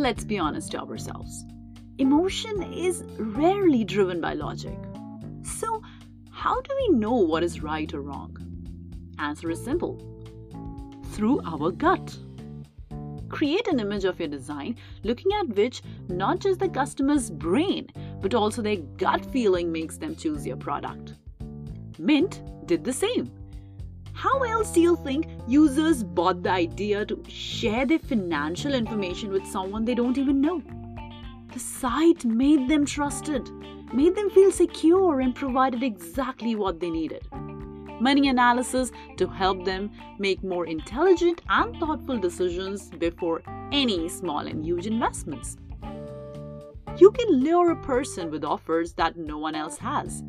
let's be honest to ourselves. Emotion is rarely driven by logic. So, how do we know what is right or wrong? Answer is simple through our gut. Create an image of your design looking at which not just the customer's brain but also their gut feeling makes them choose your product. Mint did the same. How else do you think users bought the idea to share their financial information with someone they don't even know? The site made them trusted, made them feel secure, and provided exactly what they needed money analysis to help them make more intelligent and thoughtful decisions before any small and huge investments. You can lure a person with offers that no one else has.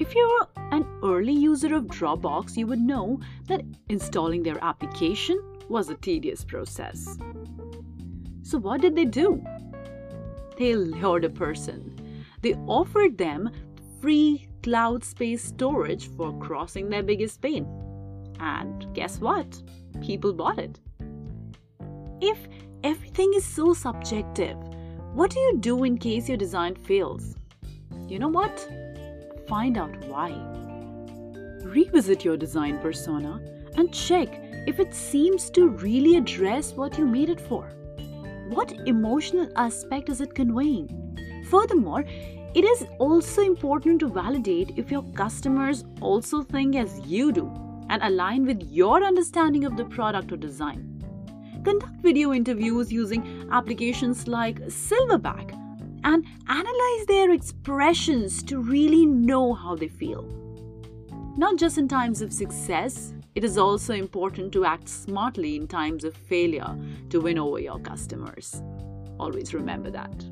If you're an early user of Dropbox, you would know that installing their application was a tedious process. So, what did they do? They lured a person. They offered them free cloud space storage for crossing their biggest pain. And guess what? People bought it. If everything is so subjective, what do you do in case your design fails? You know what? Find out why. Revisit your design persona and check if it seems to really address what you made it for. What emotional aspect is it conveying? Furthermore, it is also important to validate if your customers also think as you do and align with your understanding of the product or design. Conduct video interviews using applications like Silverback and analyze their expressions to really know how they feel. Not just in times of success, it is also important to act smartly in times of failure to win over your customers. Always remember that.